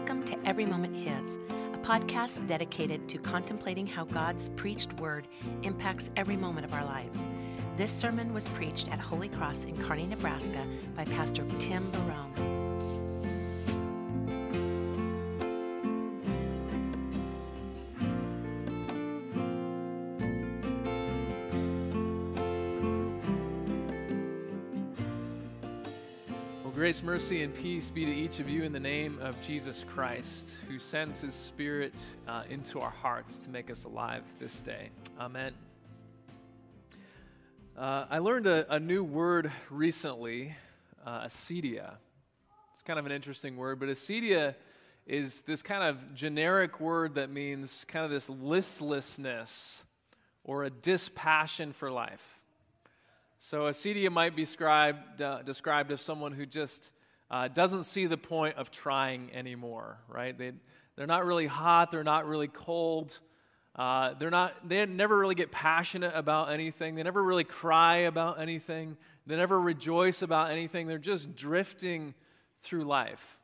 Welcome to Every Moment His, a podcast dedicated to contemplating how God's preached word impacts every moment of our lives. This sermon was preached at Holy Cross in Kearney, Nebraska by Pastor Tim Barone. Grace, mercy, and peace be to each of you in the name of Jesus Christ, who sends his Spirit uh, into our hearts to make us alive this day. Amen. Uh, I learned a, a, new word recently, uh, acedia. It's kind of an interesting word, but acedia is this kind of generic word that means kind of this listlessness or a dispassion for life. So, acedia might be uh, described as someone who just uh, doesn't see the point of trying anymore, right? They, they're not really hot, they're not really cold. Uh, they're not, they never really get passionate about anything. They never really cry about anything. They never rejoice about anything. They're just drifting through life.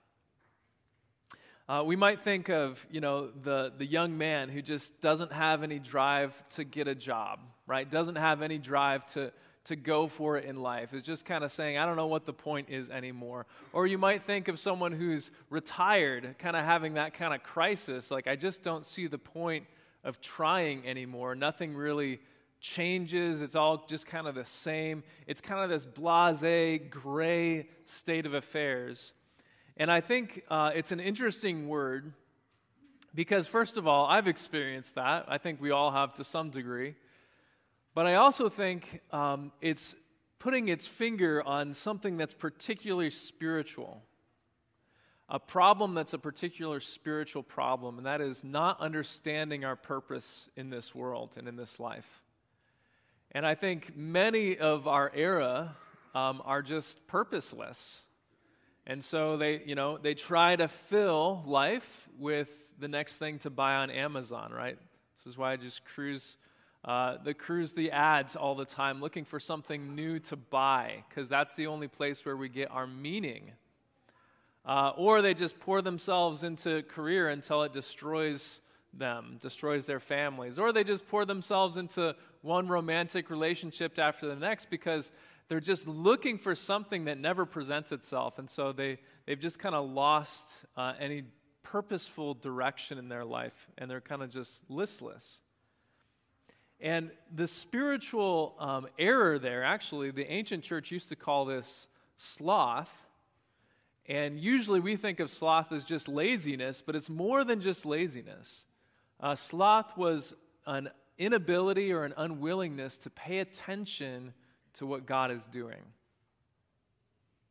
Uh, we might think of, you know, the, the young man who just doesn't have any drive to get a job, right? Doesn't have any drive to, to go for it in life. It's just kind of saying, I don't know what the point is anymore. Or you might think of someone who's retired, kind of having that kind of crisis, like, I just don't see the point of trying anymore. Nothing really changes. It's all just kind of the same. It's kind of this blase, gray state of affairs. And I think uh, it's an interesting word because, first of all, I've experienced that. I think we all have to some degree. But I also think um, it's putting its finger on something that's particularly spiritual. A problem that's a particular spiritual problem, and that is not understanding our purpose in this world and in this life. And I think many of our era um, are just purposeless. And so they, you know, they try to fill life with the next thing to buy on Amazon, right? This is why I just cruise uh, the cruise the ads all the time looking for something new to buy because that's the only place where we get our meaning. Uh, or they just pour themselves into career until it destroys them, destroys their families. Or they just pour themselves into one romantic relationship after the next because they're just looking for something that never presents itself. And so they, they've just kind of lost uh, any purposeful direction in their life and they're kind of just listless. And the spiritual um, error there, actually, the ancient church used to call this sloth. And usually we think of sloth as just laziness, but it's more than just laziness. Uh, sloth was an inability or an unwillingness to pay attention to what God is doing.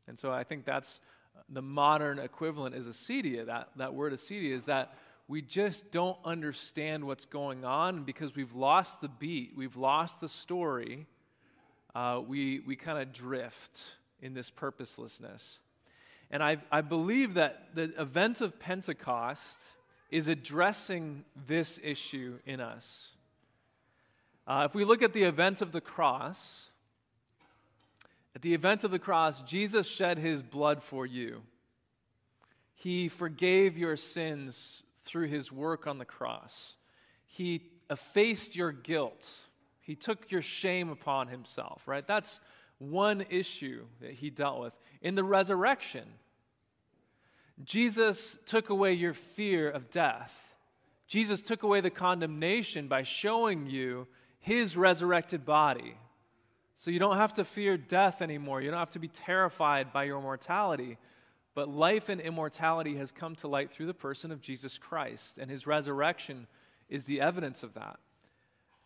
And so I think that's the modern equivalent is acedia. That, that word acedia is that we just don't understand what's going on because we've lost the beat, we've lost the story. Uh, we we kind of drift in this purposelessness. And I, I believe that the event of Pentecost is addressing this issue in us. Uh, if we look at the event of the cross, at the event of the cross, Jesus shed his blood for you. He forgave your sins through his work on the cross. He effaced your guilt, he took your shame upon himself, right? That's one issue that he dealt with. In the resurrection, Jesus took away your fear of death. Jesus took away the condemnation by showing you his resurrected body. So you don't have to fear death anymore. You don't have to be terrified by your mortality but life and immortality has come to light through the person of Jesus Christ, and his resurrection is the evidence of that.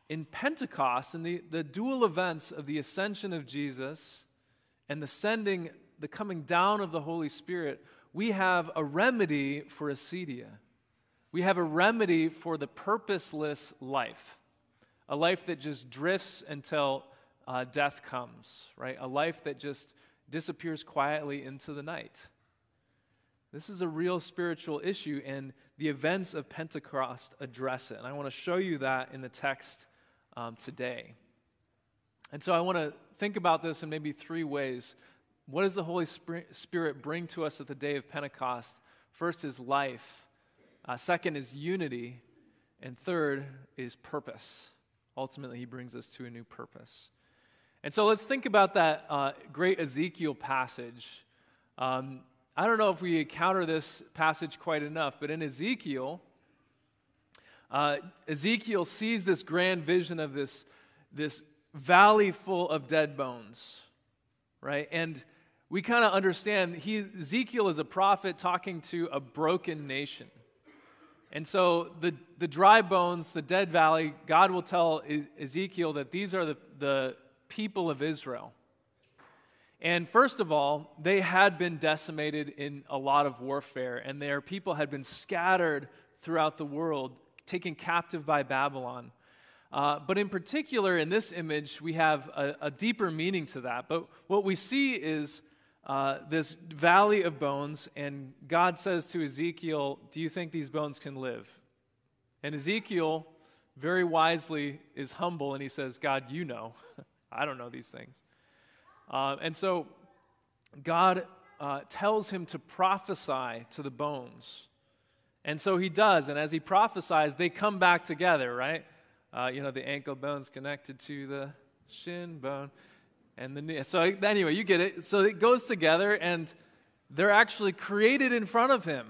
In Pentecost, in the, the dual events of the ascension of Jesus and the sending, the coming down of the Holy Spirit, we have a remedy for acedia. We have a remedy for the purposeless life, a life that just drifts until uh, death comes, right? A life that just disappears quietly into the night. This is a real spiritual issue, and the events of Pentecost address it. And I want to show you that in the text um, today. And so I want to think about this in maybe three ways. What does the Holy Spirit bring to us at the day of Pentecost First is life, uh, second is unity, and third is purpose. Ultimately, he brings us to a new purpose. And so let's think about that uh, great Ezekiel passage. Um, I don't know if we encounter this passage quite enough, but in Ezekiel, uh, Ezekiel sees this grand vision of this, this valley full of dead bones, right? And we kind of understand he, Ezekiel is a prophet talking to a broken nation. And so the, the dry bones, the dead valley, God will tell Ezekiel that these are the, the people of Israel. And first of all, they had been decimated in a lot of warfare, and their people had been scattered throughout the world, taken captive by Babylon. Uh, but in particular, in this image, we have a, a, deeper meaning to that. But what we see is uh, this valley of bones, and God says to Ezekiel, Do you think these bones can live? And Ezekiel, very wisely, is humble and he says, God, you know. I don't know these things. Uh, and so God uh, tells him to prophesy to the bones. And so he does. And as he prophesies, they come back together, right? Uh, you know, the ankle bone's connected to the shin bone and the knee. So, anyway, you get it. So it goes together, and they're actually created in front of him.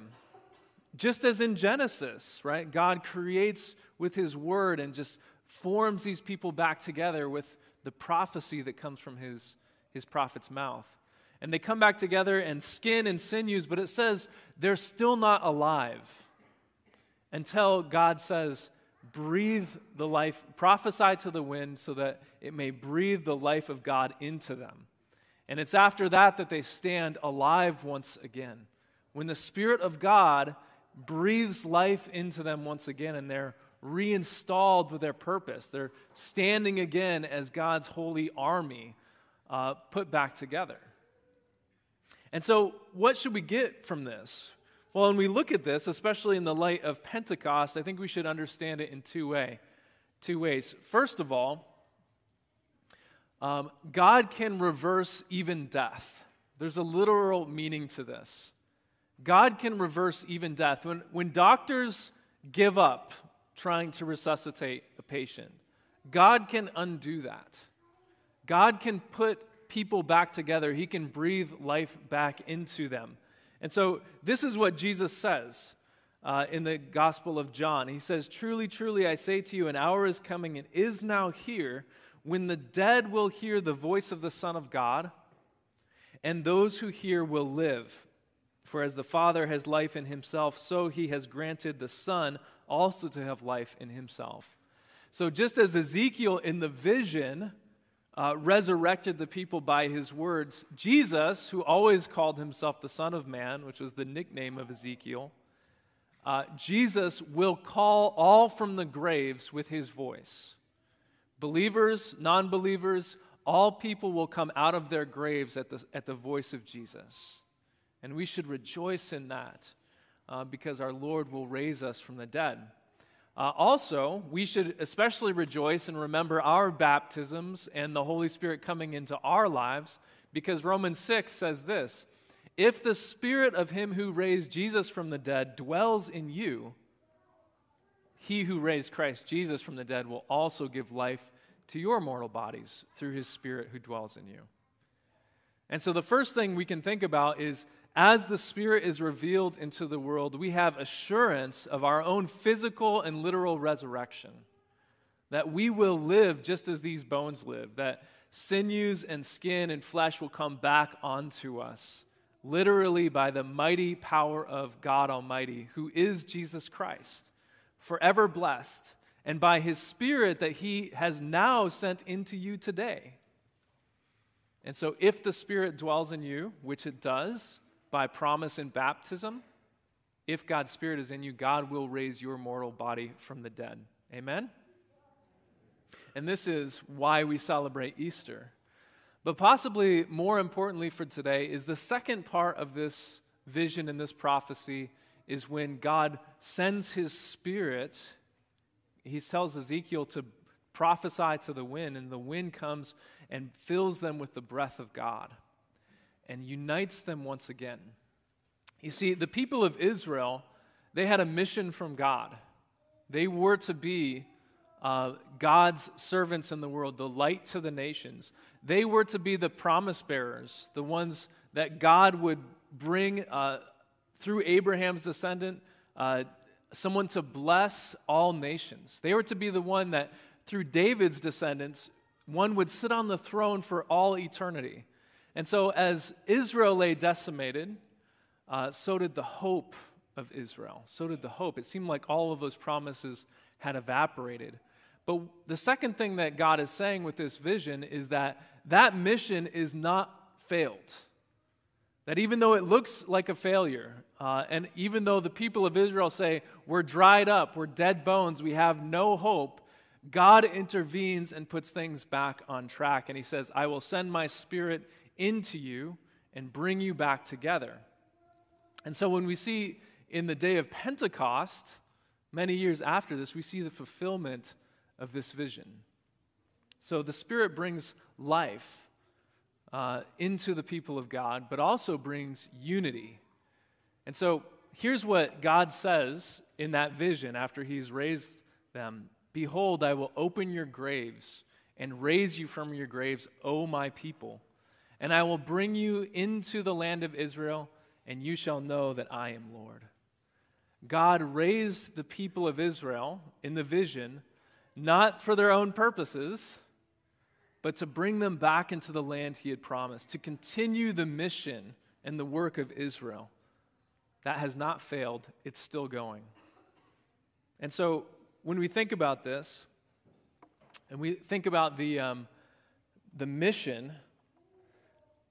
Just as in Genesis, right? God creates with his word and just forms these people back together with the prophecy that comes from his, his prophet's mouth. And they come back together and skin and sinews, but it says they're still not alive until God says, breathe the life, prophesy to the wind so that it may breathe the life of God into them. And it's after that that they stand alive once again. When the Spirit of God breathes life into them once again and they're reinstalled with their purpose, they're standing again as God's holy army uh, put back together. And so, what should we get from this? Well, when we look at this, especially in the light of Pentecost, I think we should understand it in two, way, two ways. First of all, um, God can reverse even death. There's a literal meaning to this. God can reverse even death. When, when doctors give up trying to resuscitate a patient, God can undo that. God can put people back together, He can breathe life back into them. And so, this is what Jesus says uh, in the Gospel of John. He says, Truly, truly, I say to you, an hour is coming and is now here when the dead will hear the voice of the Son of God, and those who hear will live. For as the Father has life in himself, so he has granted the Son also to have life in himself. So, just as Ezekiel in the vision uh, resurrected the people by his words, Jesus, who always called himself the Son of Man, which was the nickname of Ezekiel, uh, Jesus will call all from the graves with his voice. Believers, non believers, all people will come out of their graves at the, at the voice of Jesus. And we should rejoice in that uh, because our Lord will raise us from the dead. Uh, also, we should especially rejoice and remember our baptisms and the Holy Spirit coming into our lives because Romans 6 says this If the Spirit of Him who raised Jesus from the dead dwells in you, he who raised Christ Jesus from the dead will also give life to your mortal bodies through His Spirit who dwells in you. And so, the first thing we can think about is as the Spirit is revealed into the world, we have assurance of our own physical and literal resurrection. That we will live just as these bones live, that sinews and skin and flesh will come back onto us, literally by the mighty power of God Almighty, who is Jesus Christ, forever blessed, and by his Spirit that he has now sent into you today. And so, if the Spirit dwells in you, which it does, by promise in baptism, if God's Spirit is in you, God will raise your mortal body from the dead. Amen? And this is why we celebrate Easter. But possibly more importantly for today is the second part of this vision and this prophecy is when God sends his spirit. He tells Ezekiel to prophesy to the wind, and the wind comes and fills them with the breath of God and unites them once again. You see, the people of Israel, they had a mission from God. They were to be uh, God's servants in the world, the light to the nations. They were to be the promise bearers, the ones that God would bring uh, through Abraham's descendant, uh, someone to bless all nations. They were to be the one that, through David's descendants, one would sit on the throne for all eternity. And so, as Israel lay decimated, uh, so did the hope of Israel. So did the hope. It seemed like all of those promises had evaporated. But the second thing that God is saying with this vision is that that mission is not failed. That even though it looks like a failure, uh, and even though the people of Israel say, we're dried up, we're dead bones, we have no hope, God intervenes and puts things back on track. And he says, I will send my spirit into you and bring you back together. And so when we see in the day of Pentecost, many years after this, we see the fulfillment of this vision. So the Spirit brings life uh, into the people of God, but also brings unity. And so here's what God says in that vision after He's raised them Behold, I will open your graves and raise you from your graves, O my people. And I will bring you into the land of Israel, and you shall know that I am Lord. God raised the people of Israel in the vision, not for their own purposes, but to bring them back into the land he had promised, to continue the mission and the work of Israel. That has not failed, it's still going. And so when we think about this, and we think about the, um, the mission,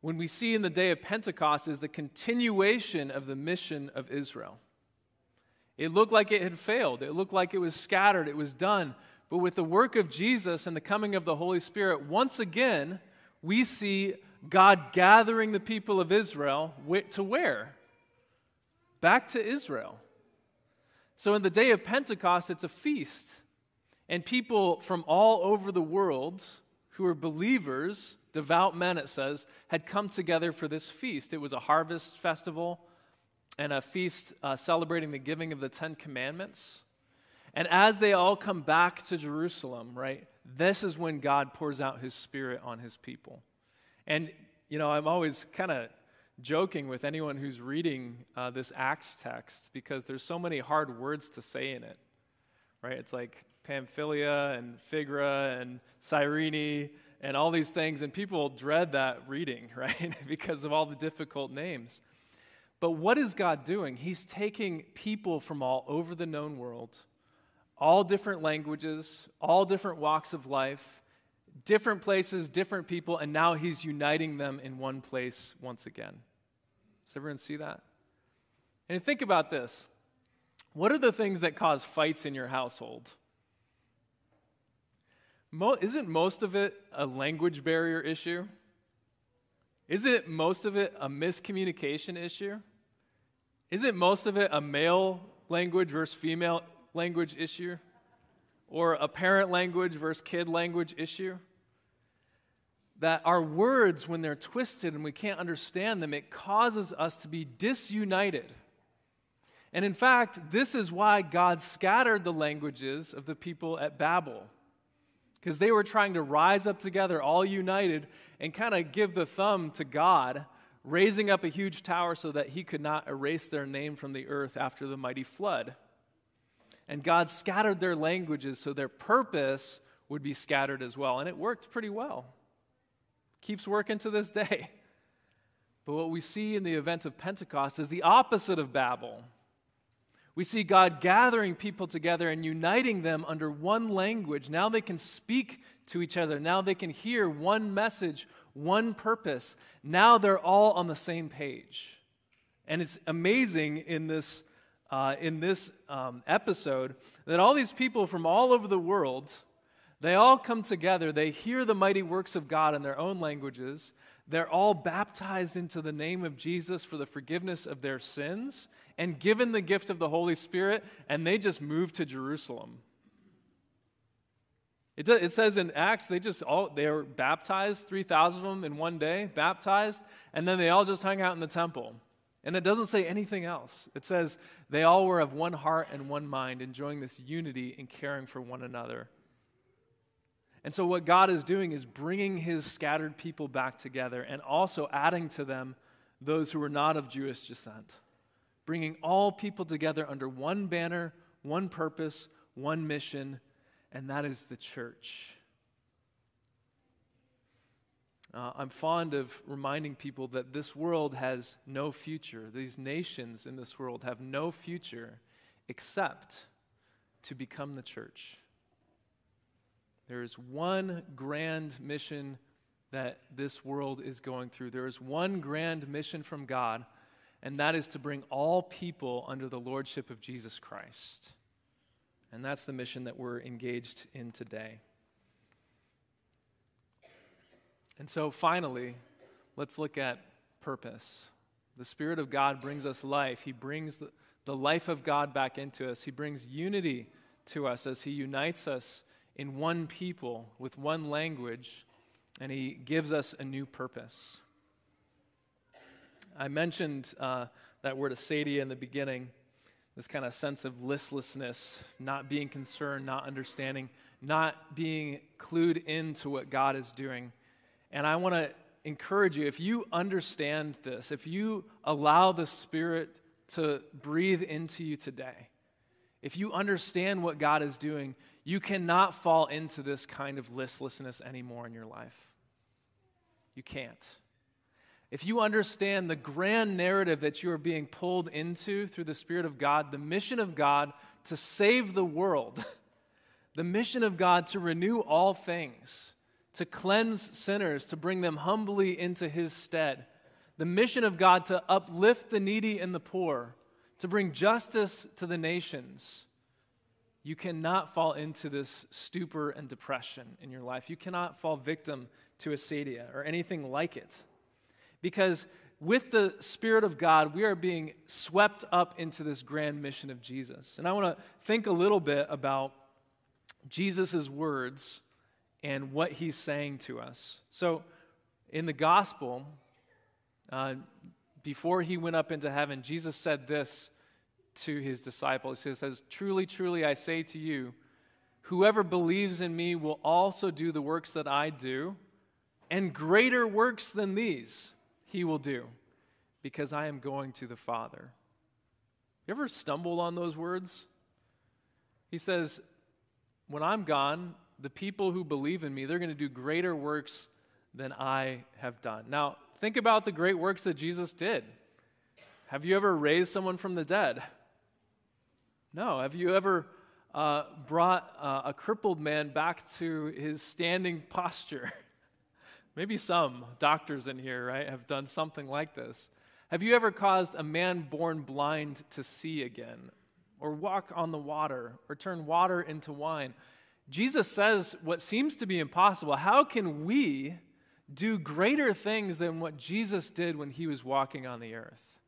when we see in the day of Pentecost is the continuation of the mission of Israel. It looked like it had failed. It looked like it was scattered. It was done. But with the work of Jesus and the coming of the Holy Spirit, once again, we see God gathering the people of Israel to where? Back to Israel. So in the day of Pentecost, it's a feast. And people from all over the world who are believers, devout men, it says, had come together for this feast. It was a harvest festival and a feast uh, celebrating the giving of the Ten Commandments. And as they all come back to Jerusalem, right, this is when God pours out his spirit on his people. And, you know, I'm always kind of joking with anyone who's reading uh, this Acts text because there's so many hard words to say in it, right? It's like Pamphylia and Phrygia and Cyrene and all these things, and people dread that reading, right? because of all the difficult names. But what is God doing? He's taking people from all over the known world, all different languages, all different walks of life, different places, different people, and now He's uniting them in one place once again. Does everyone see that? And think about this what are the things that cause fights in your household? Mo- isn't most of it a language barrier issue? Isn't most of it a miscommunication issue? Isn't most of it a male language versus female language issue? Or a parent language versus kid language issue? That our words, when they're twisted and we can't understand them, it causes us to be disunited. And in fact, this is why God scattered the languages of the people at Babel because they were trying to rise up together, all united, and kind of give the thumb to God, raising up a huge tower so that he could not erase their name from the earth after the mighty flood. And God scattered their languages so their purpose would be scattered as well. And it worked pretty well. Keeps working to this day. But what we see in the event of Pentecost is the opposite of Babel. We see God gathering people together and uniting them under one language. Now they can speak to each other. Now they can hear one message, one purpose. Now they're all on the same page. And it's amazing in this, uh, in this um, episode that all these people from all over the world, they all come together. They hear the mighty works of God in their own languages. They're all baptized into the name of Jesus for the forgiveness of their sins and given the gift of the Holy Spirit, and they just moved to Jerusalem. It, does, it says in Acts, they just all, they were baptized, 3,000 of them in one day, baptized, and then they all just hung out in the temple. And it doesn't say anything else. It says they all were of one heart and one mind, enjoying this unity and caring for one another. And so, what God is doing is bringing his scattered people back together and also adding to them those who are not of Jewish descent, bringing all people together under one banner, one purpose, one mission, and that is the church. Uh, I'm fond of reminding people that this world has no future. These nations in this world have no future except to become the church. There is one grand mission that this world is going through. There is one grand mission from God, and that is to bring all people under the lordship of Jesus Christ. And that's the mission that we're engaged in today. And so finally, let's look at purpose. The Spirit of God brings us life. He brings the, the life of God back into us. He brings unity to us as He unites us in one people with one language, and He gives us a new purpose. I mentioned uh, that word acedia in the beginning, this kind of sense of listlessness, not being concerned, not understanding, not being clued into what God is doing. And I want to encourage you if you understand this, if you allow the Spirit to breathe into you today, if you understand what God is doing, you cannot fall into this kind of listlessness anymore in your life. You can't. If you understand the grand narrative that you are being pulled into through the Spirit of God, the mission of God to save the world, the mission of God to renew all things, to cleanse sinners, to bring them humbly into his stead. The mission of God to uplift the needy and the poor, to bring justice to the nations. You cannot fall into this stupor and depression in your life. You cannot fall victim to acedia or anything like it. Because with the Spirit of God, we are being swept up into this grand mission of Jesus. And I want to think a little bit about Jesus' words and what he's saying to us. So, in the gospel, uh, before he went up into heaven, Jesus said this to his disciples. He says, Truly, truly, I say to you, whoever believes in me will also do the works that I do, and greater works than these he will do, because I am going to the Father. You ever stumbled on those words? He says, When I'm gone, the people who believe in me, they're going to do greater works than I have done. Now, think about the great works that Jesus did. Have you ever raised someone from the dead? No. Have you ever uh, brought uh, a crippled man back to his standing posture? Maybe some doctors in here, right, have done something like this. Have you ever caused a man born blind to see again, or walk on the water, or turn water into wine? Jesus says what seems to be impossible. How can we do greater things than what Jesus did when he was walking on the earth?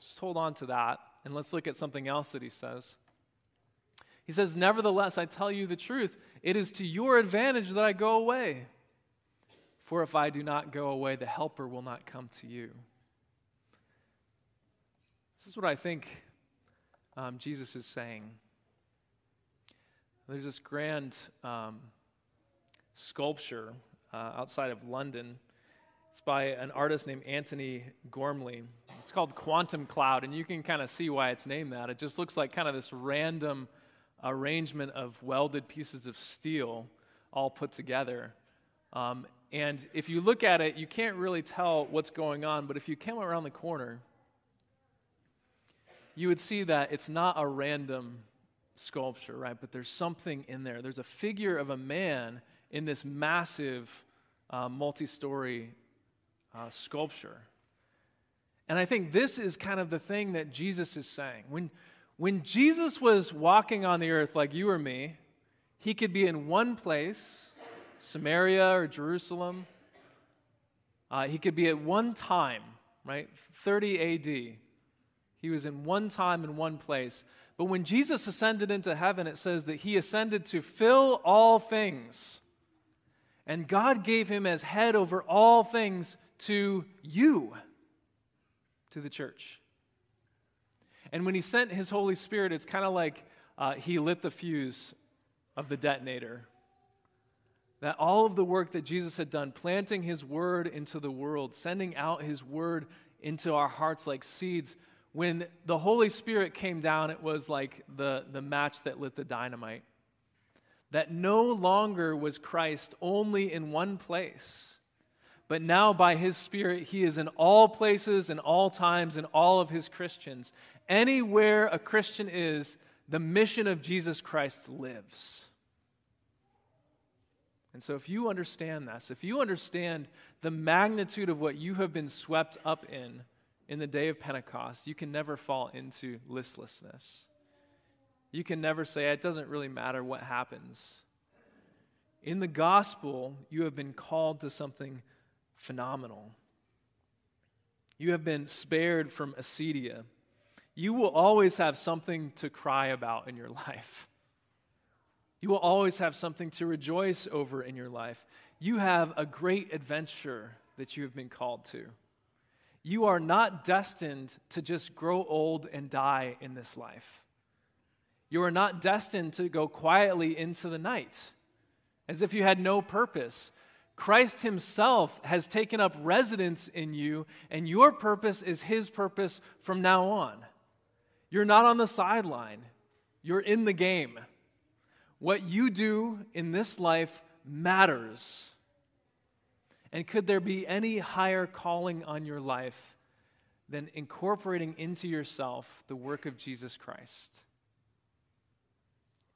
Just hold on to that and let's look at something else that he says. He says, Nevertheless, I tell you the truth, it is to your advantage that I go away. For if I do not go away, the Helper will not come to you. This is what I think um, Jesus is saying. There's this grand um, sculpture uh, outside of London. It's by an artist named Antony Gormley. It's called Quantum Cloud, and you can kind of see why it's named that. It just looks like kind of this random arrangement of welded pieces of steel all put together. Um, and if you look at it, you can't really tell what's going on, but if you came around the corner, you would see that it's not a random sculpture, right? But there's something in there. There's a figure of a man in this massive uh, multi story uh, sculpture. And I think this is kind of the thing that Jesus is saying. When, when Jesus was walking on the earth like you or me, he could be in one place, Samaria or Jerusalem. Uh, he could be at one time, right? 30 AD. He was in one time in one place. But when Jesus ascended into heaven, it says that he ascended to fill all things. And God gave him as head over all things to you, to the church. And when he sent his Holy Spirit, it's kind of like uh, he lit the fuse of the detonator. That all of the work that Jesus had done, planting his word into the world, sending out his word into our hearts like seeds, when the Holy Spirit came down, it was like the, the match that lit the dynamite. That no longer was Christ only in one place, but now by his Spirit, he is in all places and all times in all of his Christians. Anywhere a Christian is, the mission of Jesus Christ lives. And so, if you understand this, if you understand the magnitude of what you have been swept up in in the day of Pentecost, you can never fall into listlessness. You can never say, it doesn't really matter what happens. In the gospel, you have been called to something phenomenal. You have been spared from acedia you will always have something to cry about in your life. You will always have something to rejoice over in your life. You have a great adventure that you have been called to. You are not destined to just grow old and die in this life. You are not destined to go quietly into the night as if you had no purpose. Christ Himself has taken up residence in you, and your purpose is His purpose from now on. You're not on the sideline, you're in the game. What you do in this life matters. And could there be any higher calling on your life than incorporating into yourself the work of Jesus Christ?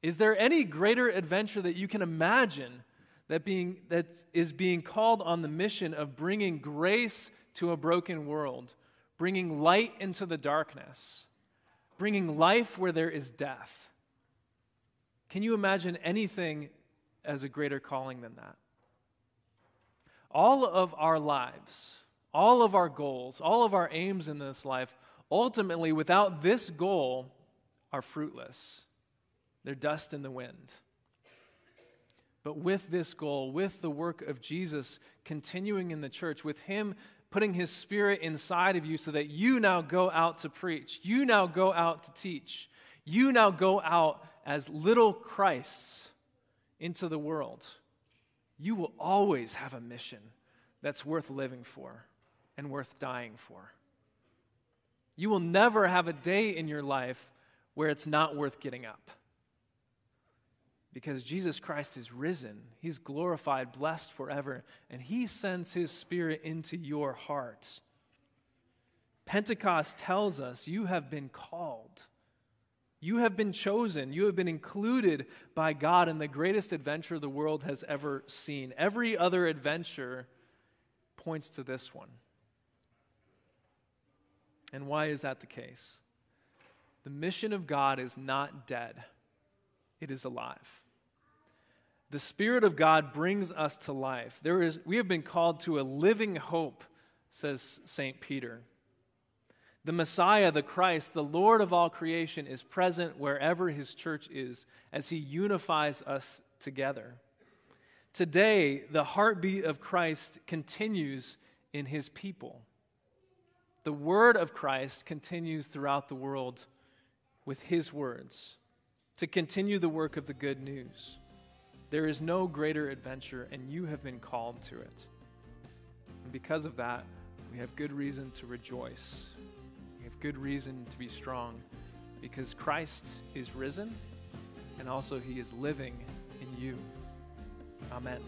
Is there any greater adventure that you can imagine that, being, that is being called on the mission of bringing grace to a broken world, bringing light into the darkness? bringing life where there is death. Can you imagine anything as a greater calling than that? All of our lives, all of our goals, all of our aims in this life, ultimately, without this goal, are fruitless. They're dust in the wind. But with this goal, with the work of Jesus continuing in the church, with Him putting his spirit inside of you so that you now go out to preach. You now go out to teach. You now go out as little Christs into the world. You will always have a mission that's worth living for and worth dying for. You will never have a day in your life where it's not worth getting up because Jesus Christ is risen. He's glorified, blessed forever, and He sends His Spirit into your heart. Pentecost tells us you have been called. You have been chosen. You have been included by God in the greatest adventure the world has ever seen. Every other adventure points to this one. And why is that the case? The mission of God is not dead, it is alive. The Spirit of God brings us to life. There is, we have been called to a living hope, says St. Peter. The Messiah, the Christ, the Lord of all creation, is present wherever his church is as he unifies us together. Today, the heartbeat of Christ continues in his people. The word of Christ continues throughout the world with his words to continue the work of the good news. There is no greater adventure, and you have been called to it. And because of that, we have good reason to rejoice. We have good reason to be strong because Christ is risen and also he is living in you. Amen.